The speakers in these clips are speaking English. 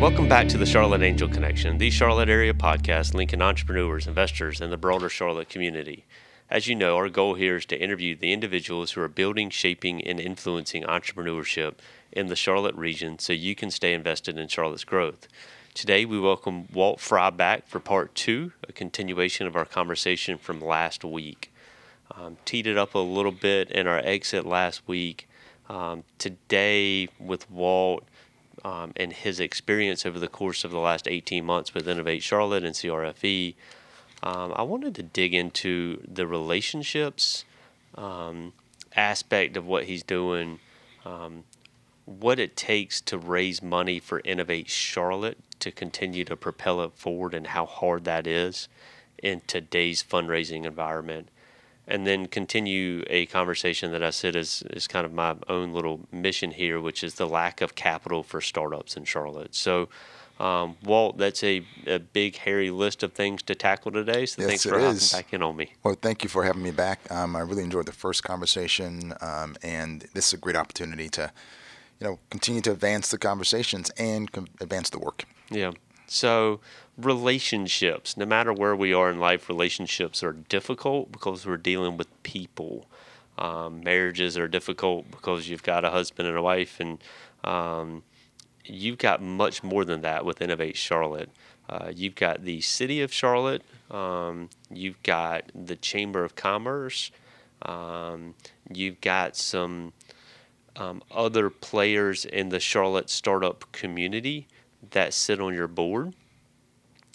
Welcome back to the Charlotte Angel Connection, the Charlotte area podcast linking entrepreneurs, investors, and the broader Charlotte community. As you know, our goal here is to interview the individuals who are building, shaping, and influencing entrepreneurship in the Charlotte region so you can stay invested in Charlotte's growth. Today, we welcome Walt Fry back for part two, a continuation of our conversation from last week. Um, teed it up a little bit in our exit last week. Um, today, with Walt um, and his experience over the course of the last 18 months with Innovate Charlotte and CRFE, um, I wanted to dig into the relationships um, aspect of what he's doing, um, what it takes to raise money for Innovate Charlotte to continue to propel it forward, and how hard that is in today's fundraising environment. And then continue a conversation that I said is, is kind of my own little mission here, which is the lack of capital for startups in Charlotte. So, um, Walt, that's a, a big, hairy list of things to tackle today. So Yes, thanks for hopping is. back in on me. Well, thank you for having me back. Um, I really enjoyed the first conversation, um, and this is a great opportunity to, you know, continue to advance the conversations and com- advance the work. Yeah. So relationships, no matter where we are in life, relationships are difficult because we're dealing with people. Um, marriages are difficult because you've got a husband and a wife, and um, you've got much more than that with Innovate Charlotte. Uh, you've got the city of Charlotte. Um, you've got the Chamber of Commerce. Um, you've got some um, other players in the Charlotte startup community that sit on your board.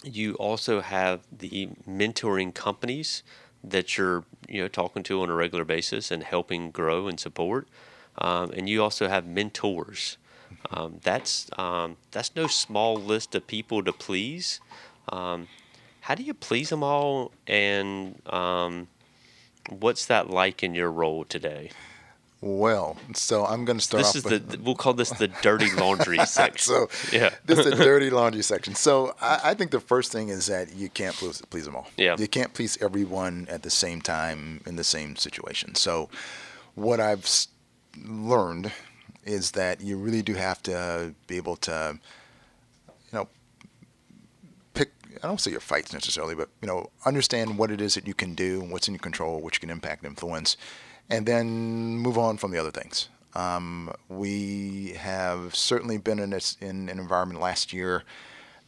You also have the mentoring companies that you're you know talking to on a regular basis and helping grow and support. Um, and you also have mentors. Um, that's um, that's no small list of people to please. Um, how do you please them all? And um, what's that like in your role today? Well, so I'm going to start This off is with the we'll call this the dirty laundry section. so yeah. this is the dirty laundry section. So I, I think the first thing is that you can't please, please them all. Yeah. You can't please everyone at the same time in the same situation. So what I've learned is that you really do have to be able to, you know. I don't say your fights necessarily, but you know, understand what it is that you can do, and what's in your control, what you can impact, influence, and then move on from the other things. Um, we have certainly been in in an environment last year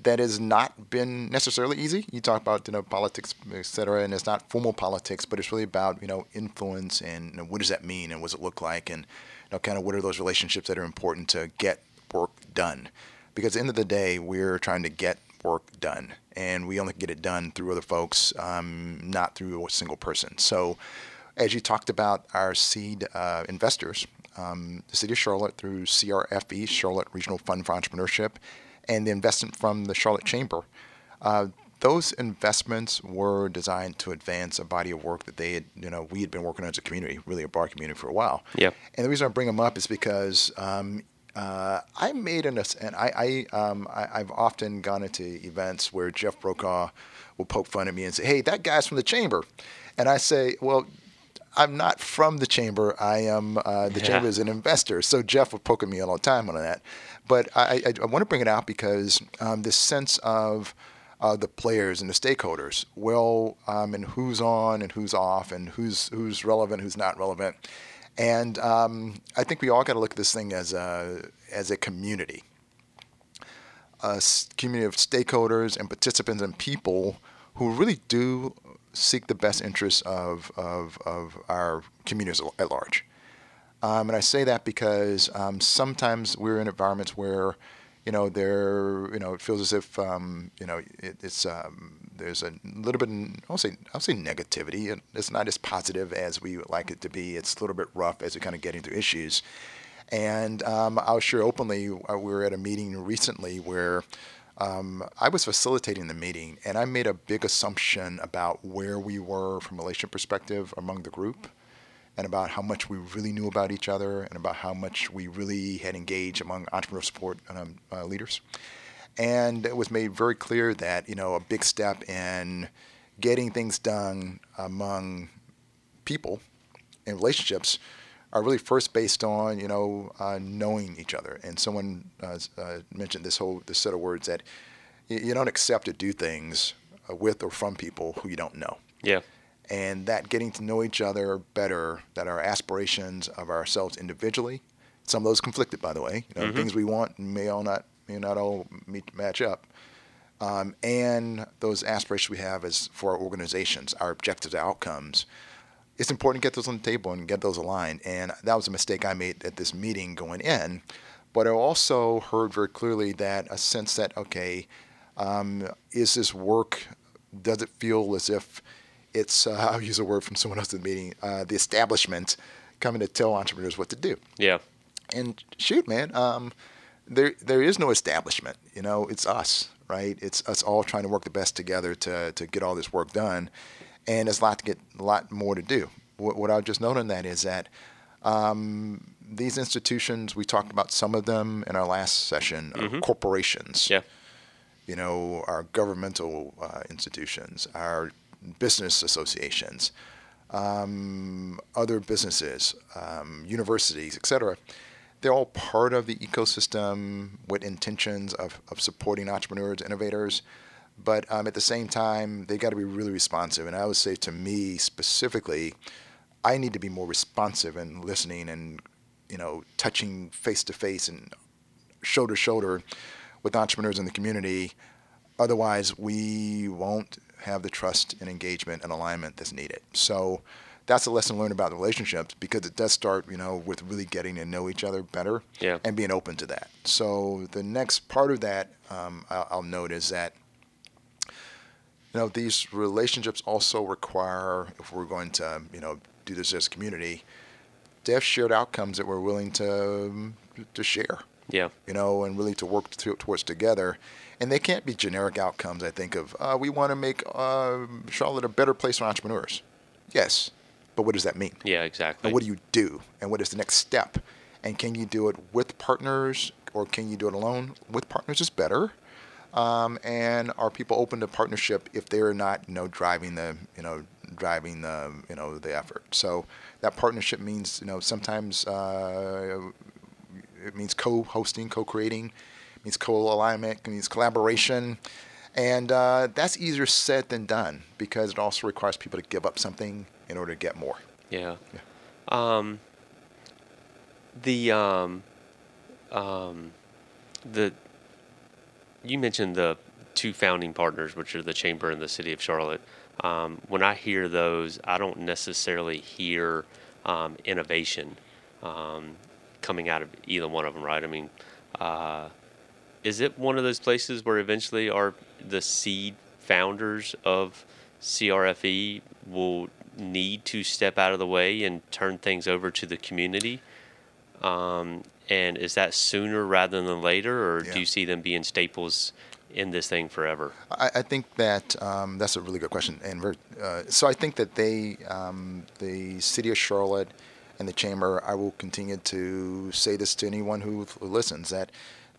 that has not been necessarily easy. You talk about you know politics, et cetera, and it's not formal politics, but it's really about you know influence and you know, what does that mean and what does it look like and you know kind of what are those relationships that are important to get work done. Because at the end of the day, we're trying to get work done, and we only get it done through other folks, um, not through a single person. So, as you talked about our seed uh, investors, um, the City of Charlotte through CRFE, Charlotte Regional Fund for Entrepreneurship, and the investment from the Charlotte Chamber. Uh, those investments were designed to advance a body of work that they had, you know, we had been working on as a community, really a bar community for a while. Yep. And the reason I bring them up is because um, uh, I made an and I I, um, I I've often gone into events where Jeff Brokaw will poke fun at me and say, "Hey, that guy's from the chamber," and I say, "Well." I'm not from the chamber. I am uh, the Yeah. chamber is an investor. So Jeff would poke at me all the time on that. But I, I, I want to bring it out because um, this sense of uh, the players and the stakeholders, well, um, and who's on and who's off, and who's who's relevant, who's not relevant, and um, I think we all got to look at this thing as a as a community, a community of stakeholders and participants and people who really do seek the best interests of of, of our communities at large. Um, and I say that because um, sometimes we're in environments where, you know, there, you know, it feels as if, um, you know, it, it's um, there's a little bit, I'll say, I'll say negativity. It's not as positive as we would like it to be. It's a little bit rough as we're kind of get into issues. And um, I'll share openly, uh, we were at a meeting recently where um, I was facilitating the meeting, and I made a big assumption about where we were from a relationship perspective among the group and about how much we really knew about each other and about how much we really had engaged among entrepreneurial support um, uh, leaders. And it was made very clear that, you know, a big step in getting things done among people and relationships are really first based on you know uh, knowing each other. And someone uh, uh, mentioned this whole this set of words that you, you don't accept to do things uh, with or from people who you don't know. Yeah. And that getting to know each other better, that our aspirations of ourselves individually, some of those conflicted, by the way, you know, Mhm. things we want may all not may not all meet, match up, um, and those aspirations we have as for our organizations, our objectives, outcomes. It's important to get those on the table and get those aligned. And that was a mistake I made at this meeting going in. But I also heard very clearly that a sense that okay, um, is this work? Does it feel as if it's uh, I'll use a word from someone else in the meeting, uh, the establishment coming to tell entrepreneurs what to do? Yeah. And shoot, man, um, there there is no establishment. You know, it's us, right? It's us all trying to work the best together to to get all this work done, and there's a lot to get a lot more to do. What, what I'll just note on that is that um, these institutions, we talked about some of them in our last session, are Mhm. corporations. Yeah. You know, our governmental uh, institutions, our business associations, um, other businesses, um, universities, et cetera. They're all part of the ecosystem with intentions of, of supporting entrepreneurs, innovators. But um, at the same time, they got to be really responsive. And I would say to me specifically, I need to be more responsive and listening and, you know, touching face to face and shoulder to shoulder with entrepreneurs in the community. Otherwise, we won't have the trust and engagement and alignment that's needed. So that's a lesson learned about relationships because it does start, you know, with really getting to know each other better Yeah. and being open to that. So the next part of that um, I'll, I'll note is that you know these relationships also require if we're going to you know do this as a community to have shared outcomes that we're willing to to share Yeah. you know, and really to work to, towards together. And they can't be generic outcomes. I think of uh, we want to make uh, Charlotte a better place for entrepreneurs. Yes, but what does that mean? Yeah. Exactly. And what do you do? And what is the next step? And can you do it with partners or can you do it alone? With partners is better. Um, and are people open to partnership if they're not, you know, driving the, you know, driving the, you know, the effort? So that partnership means, you know, sometimes uh, it means co-hosting, co-creating, it means co-alignment, it means collaboration, and uh, that's easier said than done because it also requires people to give up something in order to get more. Yeah. Yeah. Um, the um, um, the you mentioned the two founding partners, which are the chamber and the city of Charlotte. Um, when I hear those, I don't necessarily hear um, innovation um, coming out of either one of them, right? I mean, uh, is it one of those places where eventually are the seed founders of CRFE will need to step out of the way and turn things over to the community? Um, and is that sooner rather than later, or Yeah. do you see them being staples in this thing forever? I, I think that um, that's a really good question, and uh, so I think that they, um, the city of Charlotte, and the chamber, I will continue to say this to anyone who listens that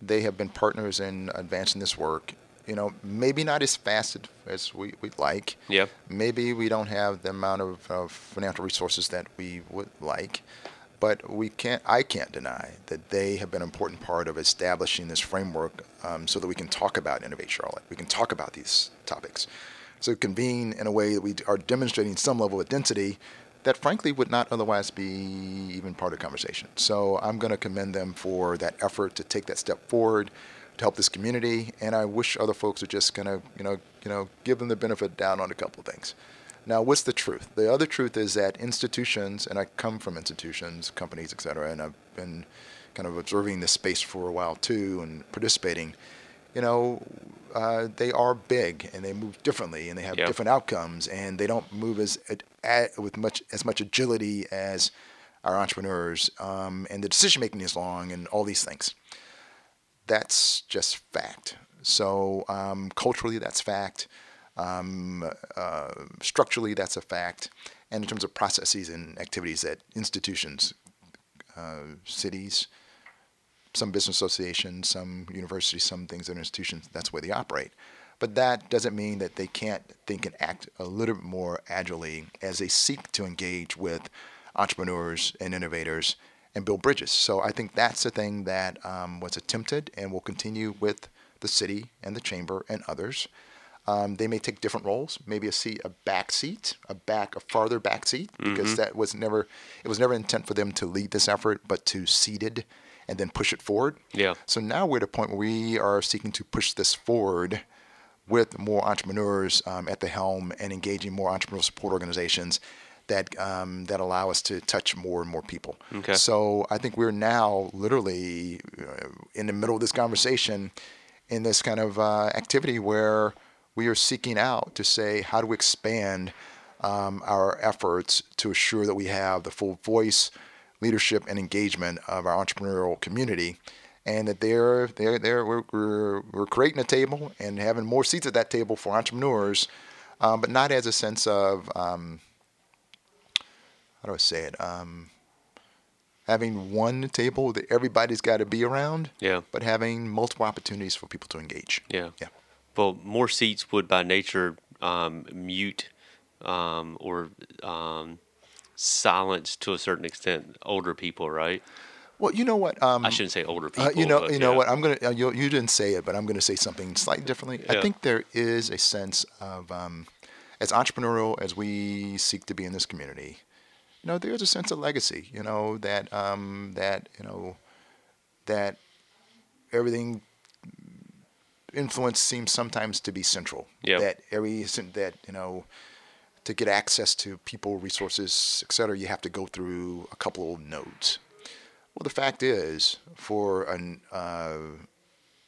they have been partners in advancing this work. You know, maybe not as fast as we, we'd like. Yeah. Maybe we don't have the amount of, of financial resources that we would like, but we can't. I can't deny that they have been an important part of establishing this framework, um, so that we can talk about Innovate Charlotte. We can talk about these topics. So convene in a way that we are demonstrating some level of density that, frankly, would not otherwise be even part of the conversation. So I'm going to commend them for that effort to take that step forward to help this community, and I wish other folks are just gonna, you know, you know, give them the benefit down on a couple of things. Now, what's the truth? The other truth is that institutions, and I come from institutions, companies, et cetera, and I've been kind of observing this space for a while too and participating. You know, uh, they are big and they move differently and they have Yeah. different outcomes and they don't move as at, with much as much agility as our entrepreneurs um, and the decision making is long and all these things. That's just fact. So um, culturally, that's fact. Um, uh, structurally, that's a fact. And in terms of processes and activities that institutions, uh, cities, some business associations, some universities, some things that institutions, that's way they operate. But that doesn't mean that they can't think and act a little bit more agilely as they seek to engage with entrepreneurs and innovators and build bridges. So I think that's the thing that um, was attempted and will continue with the city and the chamber and others. Um, they may take different roles, maybe a seat, a back seat, a back, a farther back seat, because Mm-hmm. that was never, it was never intent for them to lead this effort, but to seed it and then push it forward. Yeah. So now we're at a point where we are seeking to push this forward with more entrepreneurs um, at the helm and engaging more entrepreneurial support organizations that um, that allow us to touch more and more people. Okay. So I think we're now literally uh, in the middle of this conversation in this kind of uh, activity where we are seeking out to say how do we expand um, our efforts to assure that we have the full voice, leadership, and engagement of our entrepreneurial community, and that they're they're, they're we're, we're, we're creating a table and having more seats at that table for entrepreneurs, um, but not as a sense of um, how do I say it? Um, having one table that everybody's got to be around, Yeah. but having multiple opportunities for people to engage. Yeah. Yeah. Well, more seats would by nature um, mute um, or um, silence to a certain extent older people, right? Well, you know what? Um, I shouldn't say older people. Uh, you know, but you know yeah. what? I'm gonna. Uh, you, you didn't say it, but I'm gonna say something slightly differently. Yeah. I think there is a sense of, um, as entrepreneurial as we seek to be in this community, you know, there is a sense of legacy. You know that um, that you know that everything influence seems sometimes to be central. Yeah. That every that you know to get access to people, resources, et cetera, you have to go through a couple of nodes. Well, the fact is, for an, uh,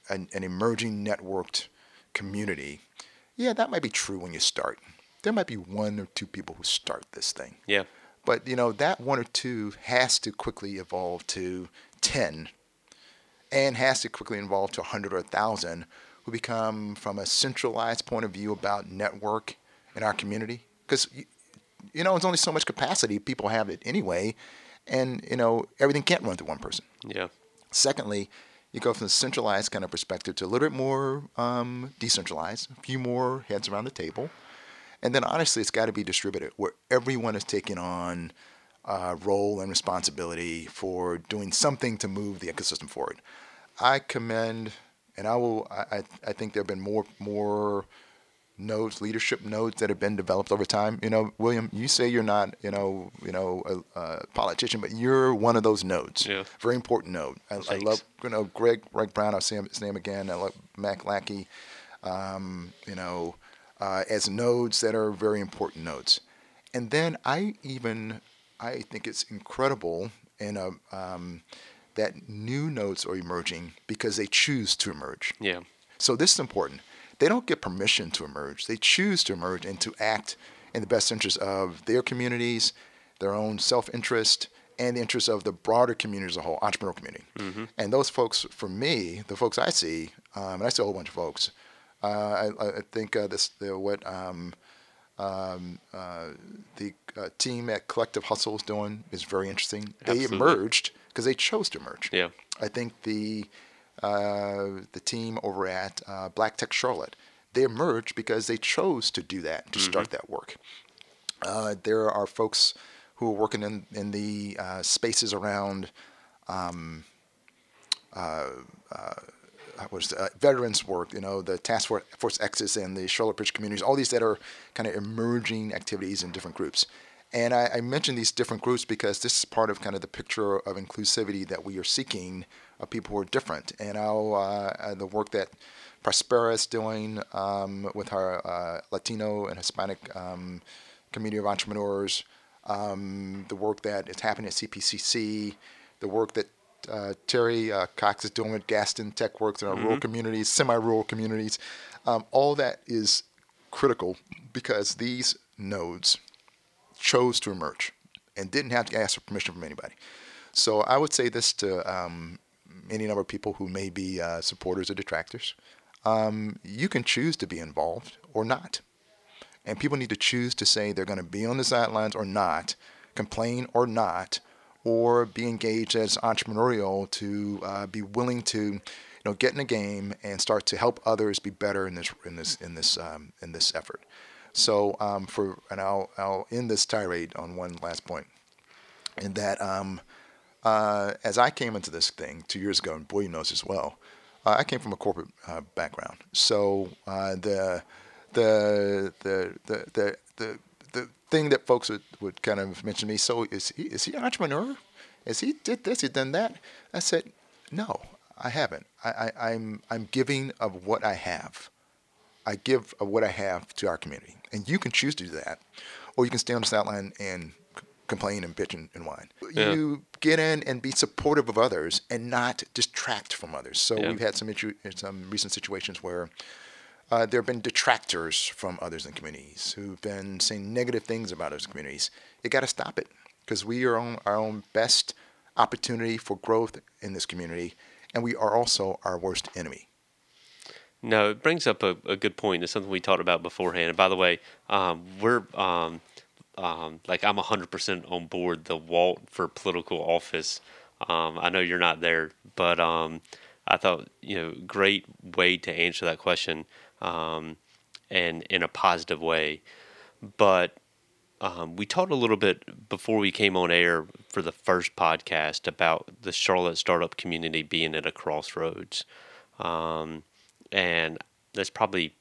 an, an emerging networked community, yeah, that might be true when you start. There might be one or two people who start this thing. Yeah. But, you know, that one or two has to quickly evolve to 10 and has to quickly evolve to 100 or 1,000 who become, from a centralized point of view about network in our community. Because, you know, it's only so much capacity people have it anyway. And, you know, everything can't run through one person. Yeah. Secondly, you go from the centralized kind of perspective to a little bit more um, decentralized, a few more heads around the table. And then honestly, it's got to be distributed where everyone is taking on a role and responsibility for doing something to move the ecosystem forward. I commend, and I will. I, I- I think there have been more more nodes, leadership nodes that have been developed over time. You know, William, you say you're not, you know, you know, a, a politician, but you're one of those nodes. Yeah. Very important node. I, I love, you know, Greg, Greg Brown. I'll say his name again. I love Mac Lackey. Um, you know, uh, as nodes that are very important nodes. And then I even, I think it's incredible in a, um, that new nodes are emerging because they choose to emerge. Yeah. So this is important. They don't get permission to emerge. They choose to emerge and to act in the best interest of their communities, their own self-interest, and the interest of the broader community as a whole, entrepreneurial community. And those folks, for me, the folks I see, um, and I see a whole bunch of folks. Uh, I, I think uh, this the, what um, um, uh, the uh, team at Collective Hustle is doing is very interesting. They emerged because they chose to emerge. Yeah. I think the uh, the team over at uh, Black Tech Charlotte they emerged because they chose to do that to start that work. Uh, there are folks who are working in in the uh, spaces around um, uh, it, uh, veterans work, you know, the Task Force, X's and the Charlotte Bridge communities, all these that are kind of emerging activities in different groups. And I, I these different groups because this is part of kind of the picture of inclusivity that we are seeking of people who are different. And I'll, uh, uh, the work that Prospera is doing um, with our uh, Latino and Hispanic um, community of entrepreneurs, um, the work that is happening at CPCC, the work that uh, Terry uh, Cox is doing with Gaston Tech Works in our rural communities, semi-rural communities. Um, all that is critical because these nodes chose to emerge and didn't have to ask for permission from anybody. So I would say this to um, any number of people who may be uh, supporters or detractors. Um, you can choose to be involved or not. And people need to choose to say they're going to be on the sidelines or not, complain or not, or be engaged as entrepreneurial to uh, be willing to, you know, get in the game and start to help others be better in this in this in this um, in this effort. So um, for and I'll I'll end this tirade on one last point. in that um, uh, as I came into this thing two years ago, and William knows as well, uh, I came from a corporate uh, background. So uh, the, the, the, the, the, the thing that folks would, would kind of mention to me, so is he, is he an entrepreneur? Is he did this, he done that? I said, no, I haven't. I, I, I'm, I'm giving of what I have. I give of what I have to our community. And you can choose to do that. Or you can stay on the sideline and complain and bitch and, and whine. Yeah. You get in and be supportive of others and not distract from others. So yeah. we've had some issu in some recent situations where uh, there have been detractors from others in communities who've been saying negative things about those communities. You got to stop it because we are on our own best opportunity for growth in this community, and we are also our worst enemy. No, it brings up a, a good point. It's something we talked about beforehand. And by the way, um, we're um, um, like I'm 100% on board the Walt for political office. Um, I know you're not there, but um, I thought, you know, great way to answer that question um, and in a positive way. But um, we talked a little bit before we came on air for the first podcast about the Charlotte startup community being at a crossroads. Um, and that's probably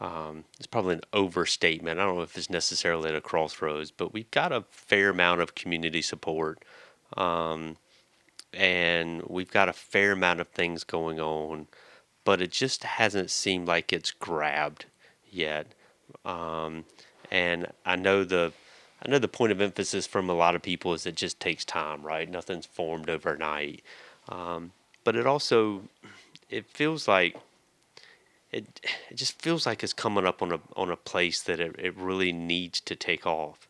um, it's probably an overstatement. I don't know if it's necessarily at a crossroads, but we've got a fair amount of community support. Um, and we've got a fair amount of things going on, but it just hasn't seemed like it's grabbed yet. Um, and I know the I know the point of emphasis from a lot of people is it just takes time, right? Nothing's formed overnight. Um, but it also it feels like it it just feels like it's coming up on a on a place that it, it really needs to take off.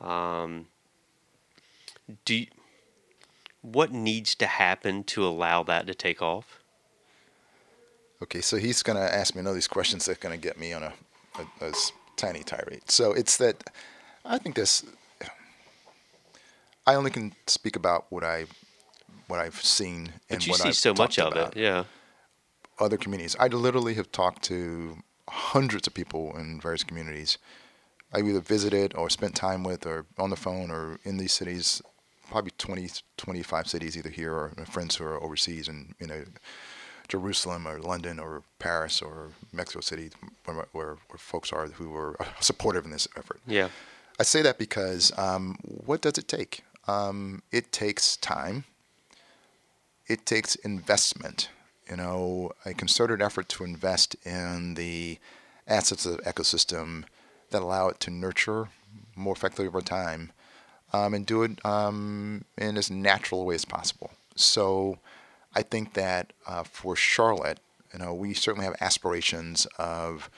Um, do you, what needs to happen to allow that to take off? Okay, so he's going to ask me another these questions that are going to get me on a, a, a tiny tirade. So it's that I think this. I only can speak about what I what I've seen and but you what see I've so much of it, yeah other communities. I literally have talked to hundreds of people in various communities. I either visited or spent time with or on the phone or in these cities, probably 20, 25 cities either here or friends who are overseas and you know, Jerusalem or London or Paris or Mexico City, where, where, where folks are who are supportive in this effort. Yeah. I say that because um, what does it take? Um, it takes time. It takes investment you know, a concerted effort to invest in the assets of the ecosystem that allow it to nurture more effectively over time um, and do it um, in as natural a way as possible. So I think that uh, for Charlotte, you know, we certainly have aspirations of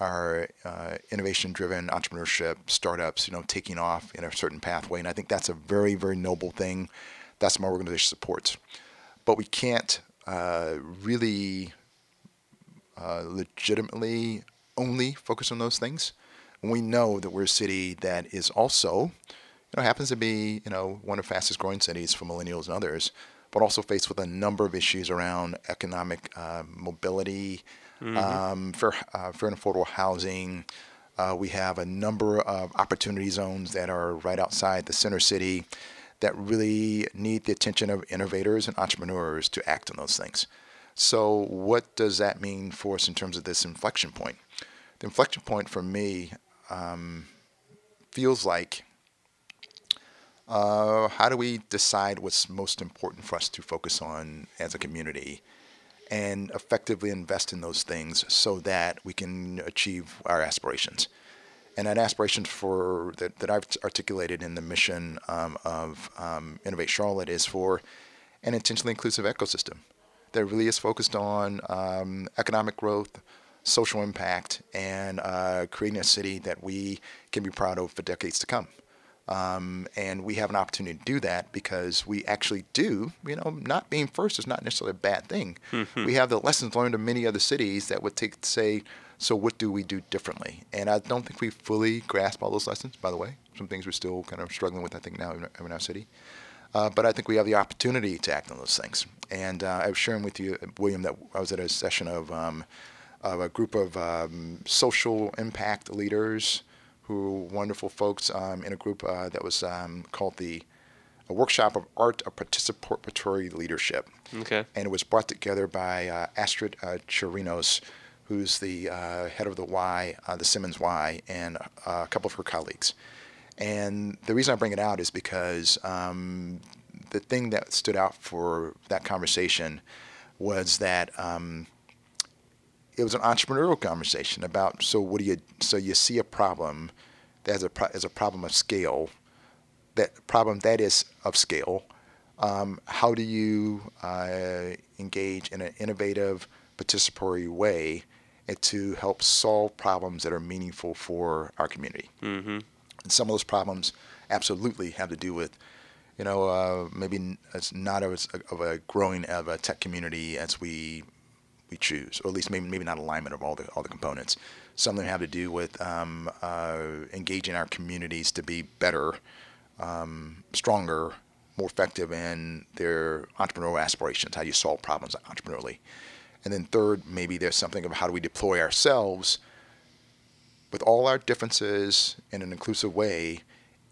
our uh, innovation-driven entrepreneurship startups, you know, taking off in a certain pathway, and I think that's a very, very noble thing. That's my organization supports, but we can't uh, really uh, legitimately only focus on those things. we know that we're a city that is also, you know, happens to be, you know, one of the fastest growing cities for millennials and others, but also faced with a number of issues around economic uh, mobility, mm-hmm. um, fair, uh, fair and affordable housing. Uh, we have a number of opportunity zones that are right outside the center city that really need the attention of innovators and entrepreneurs to act on those things. So, what does that mean for us in terms of this inflection point? The inflection point for me um, feels like uh, how do we decide what's most important for us to focus on as a community and effectively invest in those things so that we can achieve our aspirations? and that aspiration for that, that I've articulated in the mission um, of um, Innovate Charlotte is for an intentionally inclusive ecosystem that really is focused on um, economic growth, social impact, and uh, creating a city that we can be proud of for decades to come. Um, and we have an opportunity to do that because we actually do, you know, not being first is not necessarily a bad thing. Mm-hmm. We have the lessons learned in many other cities that would take, say, so what do we do differently? And I don't think we fully grasp all those lessons. By the way, some things we're still kind of struggling with. I think now in, our city. Uh, but I think we have the opportunity to act on those things. And uh, I was sharing with you, William, that I was at a session of, um, of a group of um, social impact leaders who wonderful folks um, in a group uh, that was um, called the a workshop of art of participatory leadership. Okay. And it was brought together by uh, Astrid uh, Chirinos, who's the uh, head of the Y, uh, the Simmons Y, and uh, a couple of her colleagues. And the reason I bring it out is because um, the thing that stood out for that conversation was that um, it was an entrepreneurial conversation about so what do you so you see a problem as a as a problem of scale that problem that is of scale um, how do you uh, engage in an innovative participatory way to help solve problems that are meaningful for our community Mm-hmm. and some of those problems absolutely have to do with you know, uh, maybe it's not as of a growing of a tech community as we we choose, or at least maybe maybe not alignment of all the all the components. Some of them have to do with um, uh, engaging our communities to be better, um, stronger, more effective in their entrepreneurial aspirations. How do you solve problems entrepreneurially? And then third, maybe there's something of how do we deploy ourselves with all our differences in an inclusive way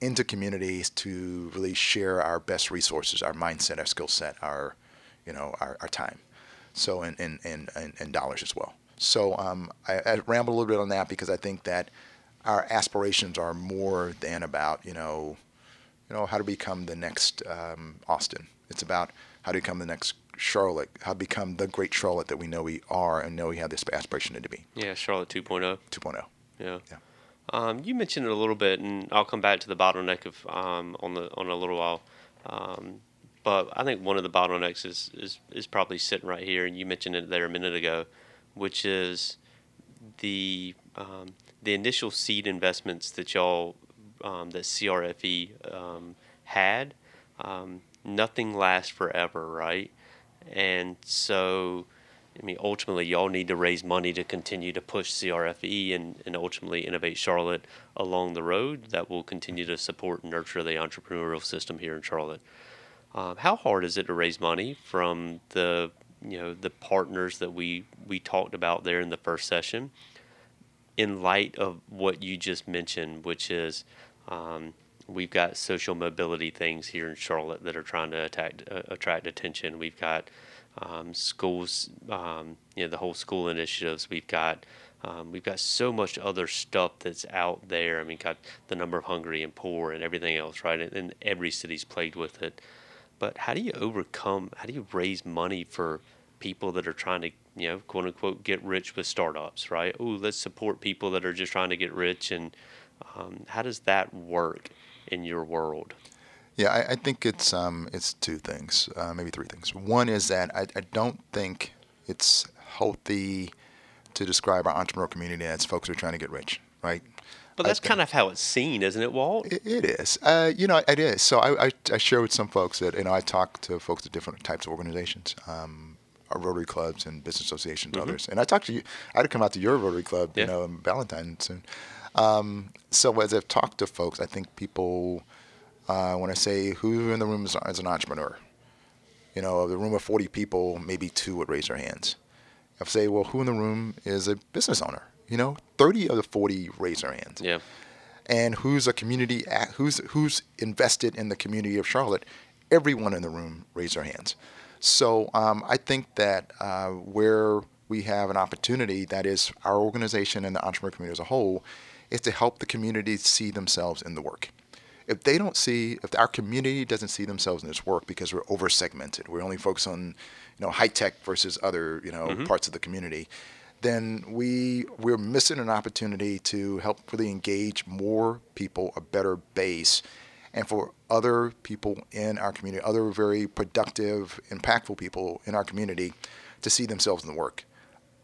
into communities to really share our best resources, our mindset, our skill set, our, you know, our, our time. So and, and, and, and, and dollars as well. So um, I, I rambled a little bit on that because I think that our aspirations are more than about you know, you know how to become the next um, Austin. It's about how to become the next Charlotte, how to become the great Charlotte that we know we are and know we have this aspiration to be. Yeah, Charlotte 2.0. 2.0. Yeah. Yeah. Um, you mentioned it a little bit, and I'll come back to the bottleneck of um, on the on a little while. Um, but I think one of the bottlenecks is, is is probably sitting right here, and you mentioned it there a minute ago, which is the um, the initial seed investments that y'all um, that CRFE um, had. Um, nothing lasts forever, right? And so I mean, ultimately, y'all need to raise money to continue to push CRFE and, and ultimately innovate Charlotte along the road that will continue to support and nurture the entrepreneurial system here in Charlotte. Um, how hard is it to raise money from the you know the partners that we we talked about there in the first session, in light of what you just mentioned, which is um, we've got social mobility things here in Charlotte that are trying to attack, uh, attract attention. We've got um, schools, um, you know, the whole school initiatives. We've got um, we've got so much other stuff that's out there. I mean, got the number of hungry and poor and everything else, right? And, and every city's plagued with it. But how do you overcome? How do you raise money for people that are trying to, you know, quote unquote, get rich with startups, right? Oh, let's support people that are just trying to get rich. And um, how does that work in your world? Yeah, I, I think it's um, it's two things, uh, maybe three things. One is that I, I don't think it's healthy to describe our entrepreneurial community as folks who are trying to get rich, right? But that's kind of how it's seen, isn't it, Walt? It, it is. Uh, you know, it is. So I, I, I, share with some folks that, you know, I talk to folks at different types of organizations, um, our Rotary clubs and business associations, mm-hmm. others. And I talked to you, I had to come out to your Rotary club, yeah. you know, in Ballantyne soon. Um, so as I've talked to folks, I think people, uh, when I say who in the room is, is an entrepreneur, you know, of the room of 40 people, maybe two would raise their hands. I say, well, who in the room is a business owner? You know, 30 of the 40 raise their hands. Yeah. And who's a community, who's who's invested in the community of Charlotte? Everyone in the room raise their hands. So um, I think that uh, where we have an opportunity, that is our organization and the entrepreneur community as a whole, is to help the community see themselves in the work. If they don't see, if our community doesn't see themselves in this work because we're over segmented, we're only focused on, you know, high tech versus other, you know, mm-hmm. parts of the community, then we we're missing an opportunity to help really engage more people, a better base, and for other people in our community, other very productive, impactful people in our community, to see themselves in the work.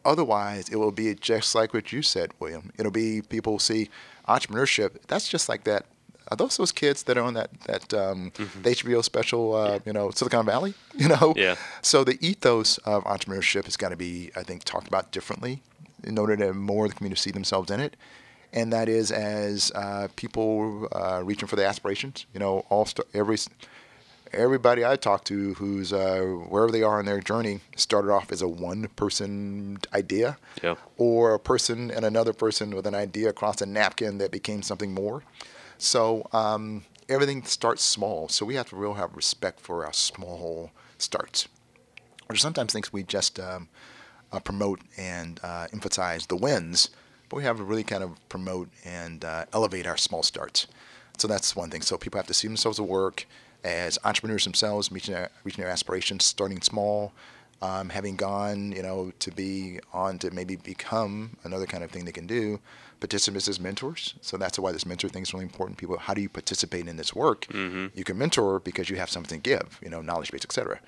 Otherwise, it will be just like what you said, William. It'll be people see entrepreneurship. That's just like that. Are those those kids that are on that that um, mm-hmm. HBO special? Uh, yeah. You know, Silicon Valley. You know. Yeah. So the ethos of entrepreneurship has got to be, I think, talked about differently in order to more the community see themselves in it. And that is as uh, people uh, reaching for their aspirations. You know, all st- every everybody I talk to who's uh, wherever they are in their journey started off as a one person idea yeah. or a person and another person with an idea across a napkin that became something more. So um, everything starts small, so we have to really have respect for our small starts. Or sometimes things we just um, uh, promote and uh, emphasize the wins, but we have to really kind of promote and uh, elevate our small starts. So that's one thing. So people have to see themselves at work as entrepreneurs themselves, reaching their, reaching their aspirations, starting small, um, having gone, you know, to be on to maybe become another kind of thing they can do. Participants as mentors. So that's why this mentor thing is really important. People, how do you participate in this work? Mm-hmm. You can mentor because you have something to give, you know, knowledge base, etc.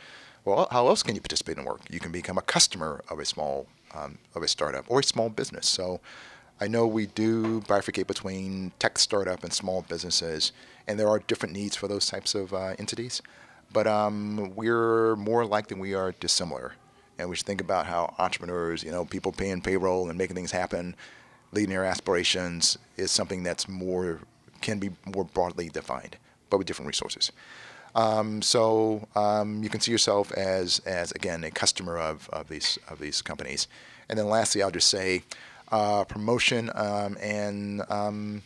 Well, how else can you participate in work? You can become a customer of a small um, of a startup or a small business. So I know we do bifurcate between tech startup and small businesses, and there are different needs for those types of uh, entities. But um, we're more alike than we are dissimilar. And we should think about how entrepreneurs, you know, people paying payroll and making things happen, leading their aspirations is something that's more, can be more broadly defined, but with different resources. Um, so um, you can see yourself as, as again, a customer of, of, these, of these companies. And then lastly, I'll just say uh, promotion um, and, um,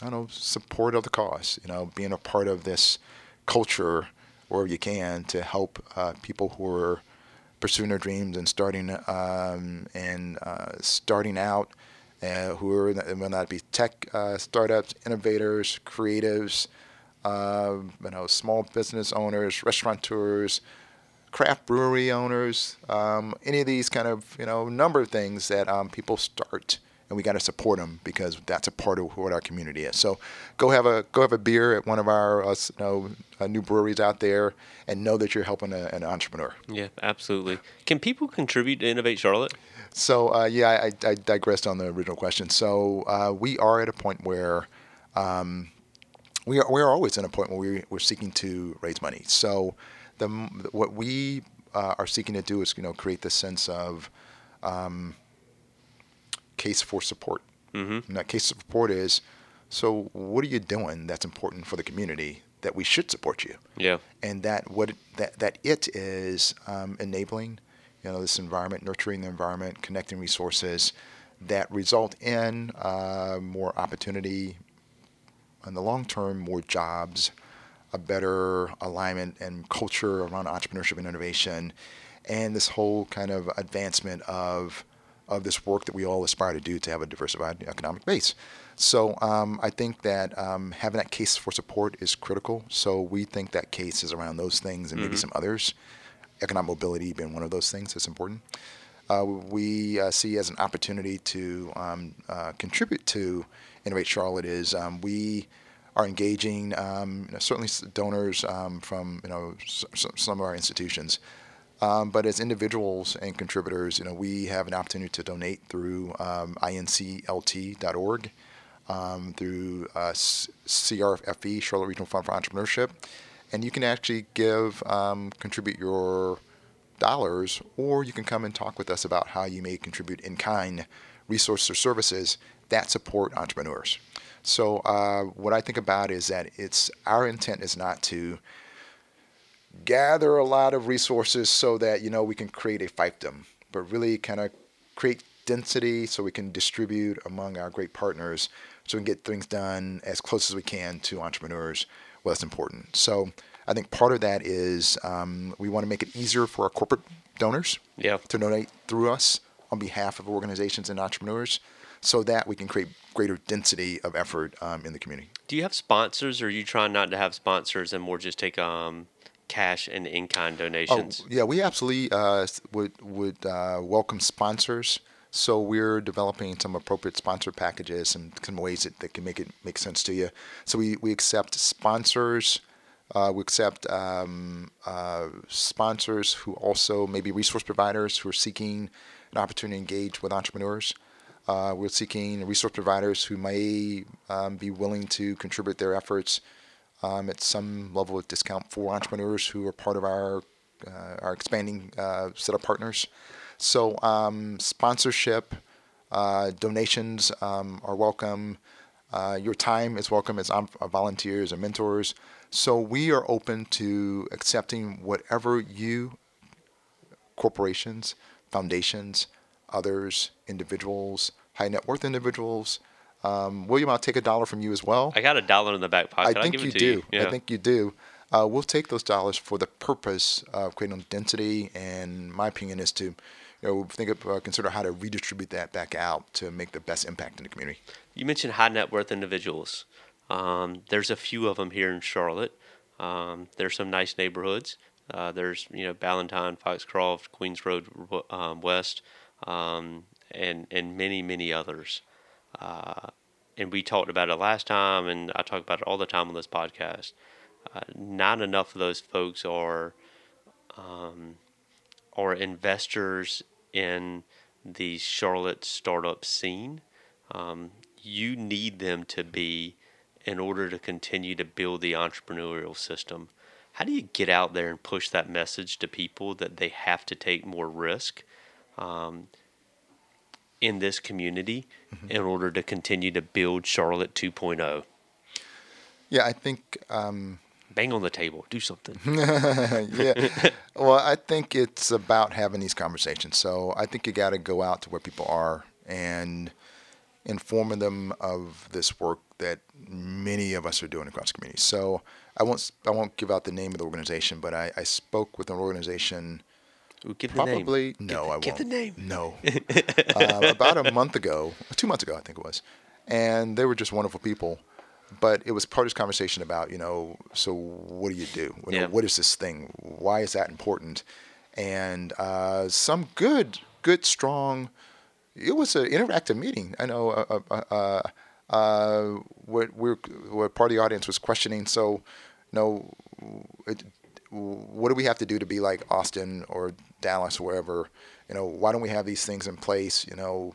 I don't know, support of the cause, you know, being a part of this culture wherever you can to help uh, people who are pursuing their dreams and starting um, and uh, starting out, uh, who are will not be tech uh, startups, innovators, creatives, uh, you know, small business owners, restaurateurs, craft brewery owners, um, any of these kind of you know number of things that um, people start and we got to support them because that's a part of what our community is. So go have a go have a beer at one of our uh, you know uh, new breweries out there and know that you're helping a, an entrepreneur. Yeah, absolutely. Can people contribute to Innovate Charlotte? So uh, yeah, I, I, digressed on the original question. So uh, we are at a point where. Um, we are, we are always in a point where we, we're seeking to raise money. So, the what we uh, are seeking to do is you know create this sense of um, case for support. Mm-hmm. And that case of support is so what are you doing that's important for the community that we should support you? Yeah. And that what that that it is um, enabling, you know, this environment, nurturing the environment, connecting resources that result in uh, more opportunity in the long term, more jobs, a better alignment and culture around entrepreneurship and innovation, and this whole kind of advancement of of this work that we all aspire to do to have a diversified economic base. So um, I think that um, having that case for support is critical. So we think that case is around those things and mm-hmm. maybe some others, economic mobility being one of those things that's important. Uh, we uh, see as an opportunity to um, uh, contribute to Innovate Charlotte is um, we are engaging um, you know, certainly donors um, from you know s- some of our institutions um, but as individuals and contributors, you know, we have an opportunity to donate through um, inclt.org, through uh, CRFE, Charlotte Regional Fund for Entrepreneurship, and you can actually give, um, contribute your dollars, or you can come and talk with us about how you may contribute in kind resources or services that support entrepreneurs. So uh, what I think about is that it's our intent is not to gather a lot of resources so that you know we can create a fiefdom, but really kind of create density so we can distribute among our great partners so we can get things done as close as we can to entrepreneurs. That's important. So I think part of that is um, we want to make it easier for our corporate donors yeah. to donate through us on behalf of organizations and entrepreneurs so that we can create greater density of effort um, in the community. Do you have sponsors or are you trying not to have sponsors and more just take um, cash and in-kind donations? Oh, yeah, we absolutely uh, would would uh, welcome sponsors. So we're developing some appropriate sponsor packages and some ways that, that can make it make sense to you. So we, we accept sponsors. Uh, we accept um, uh, sponsors who also maybe resource providers who are seeking an opportunity to engage with entrepreneurs. Uh, we're seeking resource providers who may um, be willing to contribute their efforts um, at some level of discount for entrepreneurs who are part of our uh, our expanding uh, set of partners. So um, sponsorship, uh, donations um, are welcome. Uh, your time is welcome as volunteers or mentors. So we are open to accepting whatever you, corporations, foundations, others, individuals, high net worth individuals, Um, William, I'll take a dollar from you as well. I got a dollar in the back pocket. I think you do. you. Yeah. I think you do. Uh, we'll take those dollars for the purpose of creating density, and my opinion is to, you know, think of, uh, consider how to redistribute that back out to make the best impact in the community. You mentioned high net worth individuals. Um, there's a few of them here in Charlotte. Um, there's some nice neighborhoods. Uh, there's you know Ballantyne, Foxcroft, Queens Road um, West, um, and and many many others. Uh, and we talked about it last time, and I talk about it all the time on this podcast. Uh, not enough of those folks are um, are investors in the Charlotte startup scene. Um, you need them to be in order to continue to build the entrepreneurial system. How do you get out there and push that message to people that they have to take more risk um, in this community mm-hmm. in order to continue to build Charlotte 2.0? Yeah, I think. Um, Bang on the table, do something. yeah. well, I think it's about having these conversations. So I think you got to go out to where people are and informing them of this work that many of us are doing across the community. So I won't I won't give out the name of the organization, but I, I spoke with an organization. give probably the name. no, give, I give won't. Give the name. No, uh, about a month ago, two months ago, I think it was, and they were just wonderful people. But it was part of this conversation about you know, so what do you do? You know, What is this thing? Why is that important? And uh, some good, good, strong. It was an interactive meeting. I know. Uh, uh, uh, uh, what we're what part of the audience was questioning. So, you know, it, what do we have to do to be like Austin or Dallas or wherever? You know, why don't we have these things in place? You know,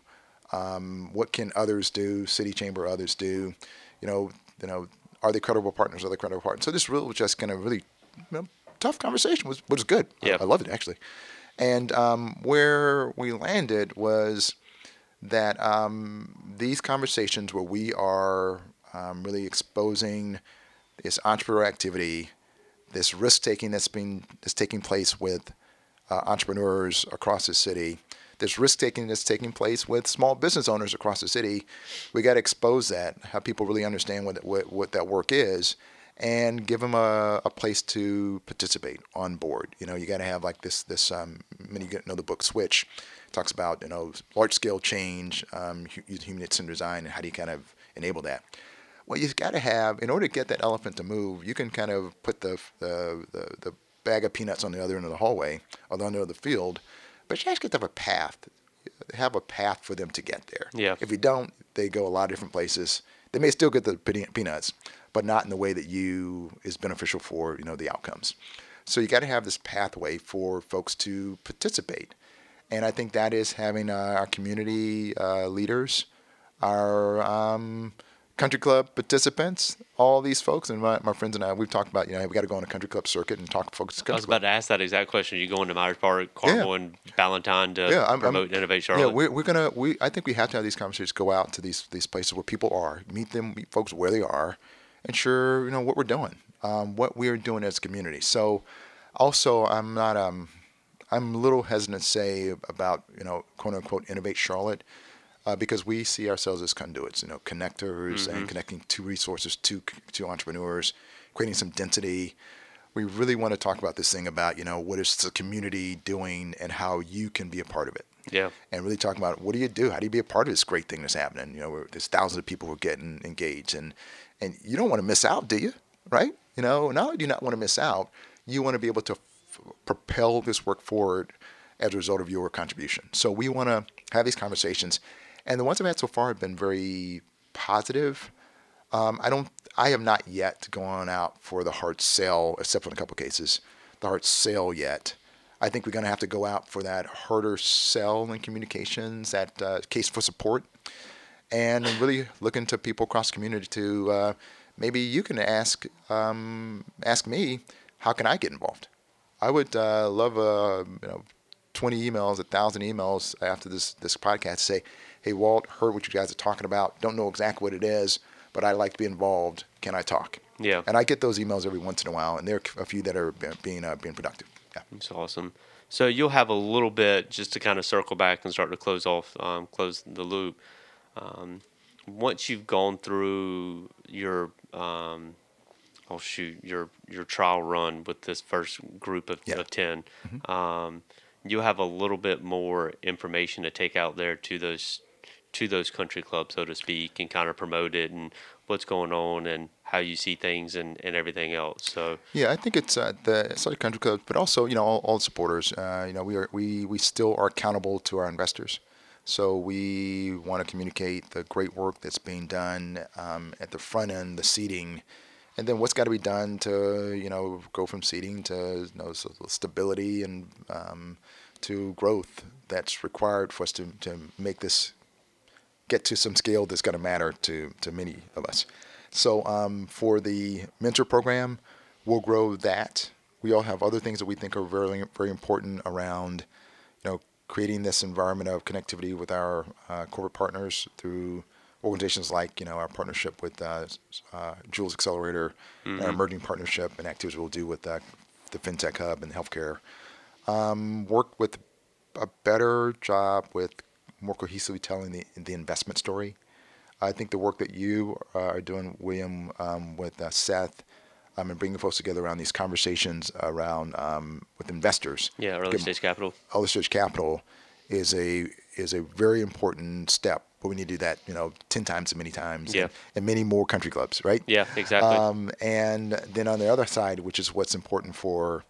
um, what can others do? City Chamber, others do. You know, you know, are they credible partners? Are they credible partners? So this really was just kind of really you know, tough conversation. was was good. Yeah. I, I loved it actually. And um, where we landed was that um, these conversations where we are um, really exposing this entrepreneurial activity, this risk taking that's being that's taking place with uh, entrepreneurs across the city, this risk taking that's taking place with small business owners across the city, we got to expose that, have people really understand what, what what that work is, and give them a, a place to participate on board. You know, you got to have like this this um, many you know the book Switch talks about you know large scale change, um, human centered design, and how do you kind of enable that. Well, you've got to have in order to get that elephant to move. You can kind of put the the, the, the bag of peanuts on the other end of the hallway or the other end of the field, but you actually have to have a path. Have a path for them to get there. Yeah. If you don't, they go a lot of different places. They may still get the peanuts, but not in the way that you is beneficial for you know the outcomes. So you got to have this pathway for folks to participate, and I think that is having uh, our community uh, leaders, our um, country club participants, all these folks, and my, my friends and I, we've talked about you know we got to go on a country club circuit and talk to folks. I was about to ask that exact question. You go into Myers Park, Carmel, Yeah. and Ballantyne to Yeah, I'm- promote I'm- Innovate Charlotte. Yeah, we're, we're gonna. We I think we have to have these conversations. Go out to these these places where people are, meet them, meet folks where they are, and share you know what we're doing, um, what we are doing as a community. So, also, I'm not um, I'm a little hesitant to say about you know quote unquote innovate Charlotte. Uh, because we see ourselves as conduits, you know, connectors and connecting two resources to to entrepreneurs, creating some density. We really want to talk about this thing about you know what is the community doing and how you can be a part of it yeah. and really talking about what do you do? How do you be a part of this great thing that's happening? You know, where there's thousands of people who are getting engaged, and and you don't want to miss out, do you? Right? You know, not only do you not want to miss out, you want to be able to f- propel this work forward as a result of your contribution. So we want to have these conversations, and the ones I've had so far have been very positive. Um, I don't. I have not yet gone out for the hard sell, except for in a couple cases, the hard sale yet. I think we're going to have to go out for that harder sell in communications, that uh, case for support, and really looking to people across the community to uh, maybe you can ask um, ask me how can I get involved. I would uh, love uh, you know 20 emails, a thousand emails after this this podcast to say, hey Walt, heard what you guys are talking about. Don't know exactly what it is, but I'd like to be involved. Can I talk? Yeah. And I get those emails every once in a while, and there are a few that are being uh, being productive. Yeah. It's awesome. So you'll have a little bit just to kind of circle back and start to close off, um, close the loop. Um, once you've gone through your um, oh shoot your your trial run with this first group of, Yeah. of 10 um, you have a little bit more information to take out there to those to those country clubs so to speak and kind of promote it and what's going on and how you see things and, and everything else so Yeah, I think it's uh, the Southern Country Club, but also you know all, all supporters. Uh, you know, we are we we still are accountable to our investors, so we want to communicate the great work that's being done um, at the front end, the seating, and then what's got to be done to you know go from seating to you know stability and um, to growth that's required for us to to make this get to some scale that's going to matter to, to many of us. So um, for the mentor program, we'll grow that. We all have other things that we think are very very important around, you know, creating this environment of connectivity with our uh, corporate partners through organizations like you know our partnership with uh, uh, Jules Accelerator, and our emerging partnership and activities we'll do with uh, the FinTech Hub and healthcare. Um, work with a better job with more cohesively telling the the investment story. I think the work that you uh, are doing, William, um, with uh, Seth, um, and bringing folks together around these conversations around um, with investors, yeah early Give- stage capital early stage capital, is a is a very important step. But we need to do that, you know, ten times as many times, Yeah. and, and many more country clubs, right? yeah exactly Um, and then on the other side, which is what's important for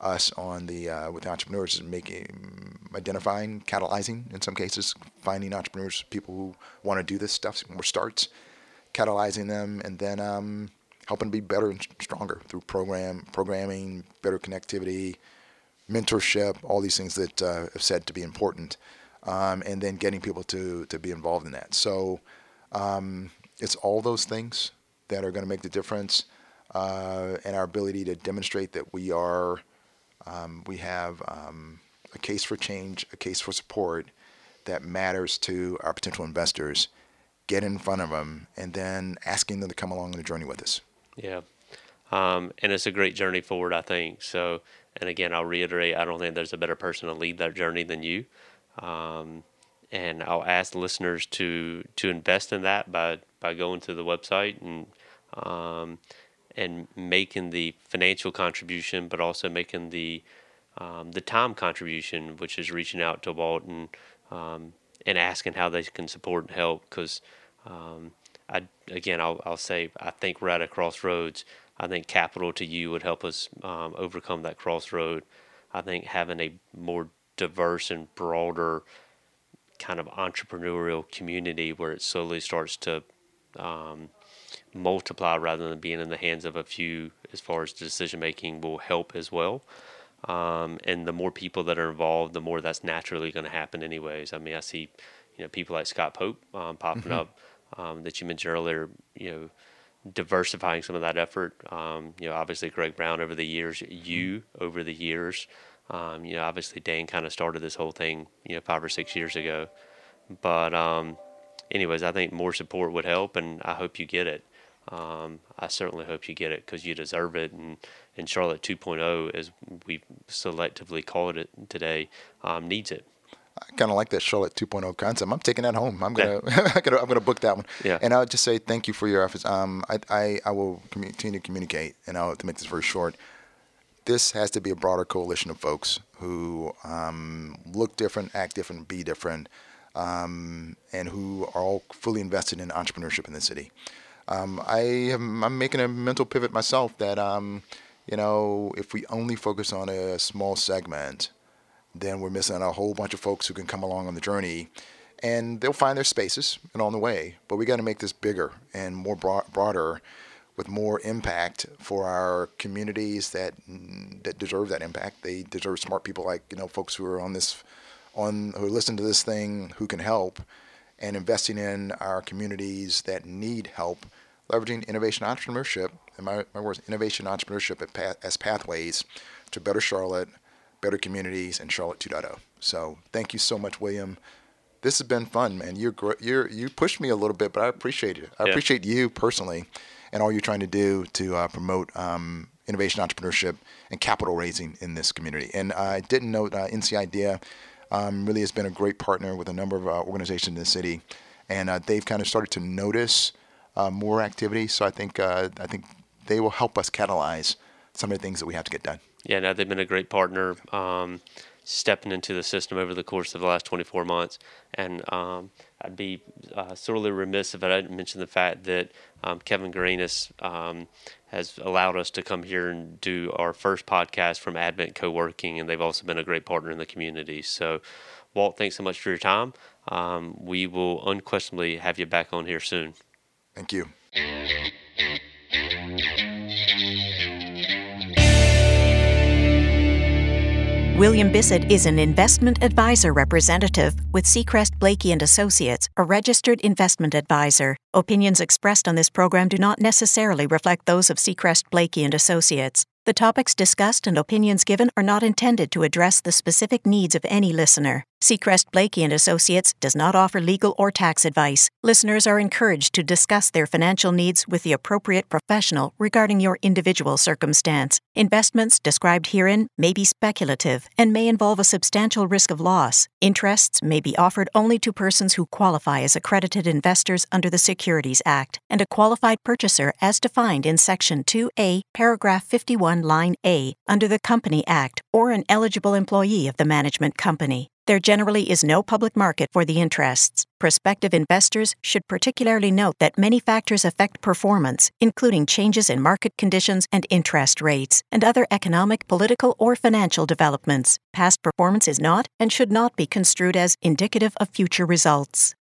us on the uh, with entrepreneurs, is making identifying, catalyzing in some cases, finding entrepreneurs, people who want to do this stuff, more starts, catalyzing them, and then um, helping to be better and stronger through program programming, better connectivity, mentorship, all these things that uh, have said to be important, um, and then getting people to to be involved in that. So um, it's all those things that are going to make the difference, uh, and our ability to demonstrate that we are um, we have um, a case for change, a case for support that matters to our potential investors. Get in front of them, and then asking them to come along on the journey with us. Yeah. Um, and it's a great journey forward, I think. So, and again, I'll reiterate, I don't think there's a better person to lead that journey than you. Um, and I'll ask listeners to to invest in that by by going to the website and um, and making the financial contribution, but also making the um, the time contribution, which is reaching out to Walt and um, and asking how they can support and help. Because um, I again, I'll I'll say I think we're at a crossroads. I think capital to you would help us um, overcome that crossroad. I think having a more diverse and broader kind of entrepreneurial community where it slowly starts to um, multiply rather than being in the hands of a few as far as decision making will help as well. Um, and the more people that are involved, the more that's naturally going to happen, anyways. I mean, I see, you know, people like Scott Pope um, popping up um, that you mentioned earlier. You know, diversifying some of that effort. Um, you know, obviously Greg Brown over the years, you over the years. Um, you know, obviously Dan kind of started this whole thing, you know, five or six years ago. But um, anyways, I think more support would help, and I hope you get it. Um, I certainly hope you get it because you deserve it. And, and Charlotte 2.0, as we selectively called it today, um, needs it. I kind of like that Charlotte 2.0 concept. I'm taking that home. I'm gonna, I'm gonna, I'm gonna book that one. Yeah. And I'll just say thank you for your efforts. Um, I, I, I will continue to communicate, and I'll to make this very short. This has to be a broader coalition of folks who um, look different, act different, be different, um, and who are all fully invested in entrepreneurship in the city. Um, I am, I'm making a mental pivot myself that, um, you know, if we only focus on a small segment, then we're missing a whole bunch of folks who can come along on the journey and they'll find their spaces and on the way. But we got to make this bigger and more broad, broader with more impact for our communities that that deserve that impact. They deserve smart people like, you know, folks who are on this on who listen to this thing who can help and investing in our communities that need help, leveraging innovation entrepreneurship, and my, my words, innovation entrepreneurship at path, as pathways to better Charlotte, better communities, and Charlotte 2.0. So thank you so much, William. This has been fun, man. You're, you're, you pushed me a little bit, but I appreciate it. I Yeah. appreciate you personally and all you're trying to do to uh, promote um, innovation entrepreneurship and capital raising in this community. And I didn't know uh, NC Idea um, really has been a great partner with a number of uh, organizations in the city. and uh, they've kind of started to notice uh, more activity. So I think uh, I think they will help us catalyze some of the things that we have to get done. Yeah, now they've been a great partner. Um, stepping into the system over the course of the last 24 months. And um, I'd be uh, sorely remiss if I didn't mention the fact that um, Kevin Greenis um, has allowed us to come here and do our first podcast from Advent Co-working, and they've also been a great partner in the community. So, Walt, thanks so much for your time. Um, we will unquestionably have you back on here soon. Thank you. William Bissett is an investment advisor representative with Seacrest Blakey and Associates, a registered investment advisor. Opinions expressed on this program do not necessarily reflect those of Seacrest Blakey and Associates. The topics discussed and opinions given are not intended to address the specific needs of any listener. Seacrest Blakey and Associates does not offer legal or tax advice. Listeners are encouraged to discuss their financial needs with the appropriate professional regarding your individual circumstance. Investments described herein may be speculative and may involve a substantial risk of loss. Interests may be offered only to persons who qualify as accredited investors under the Securities Act and a qualified purchaser as defined in Section 2A, paragraph 51, line A under the Company Act or an eligible employee of the management company. There generally is no public market for the interests. Prospective investors should particularly note that many factors affect performance, including changes in market conditions and interest rates, and other economic, political, or financial developments. Past performance is not and should not be construed as indicative of future results.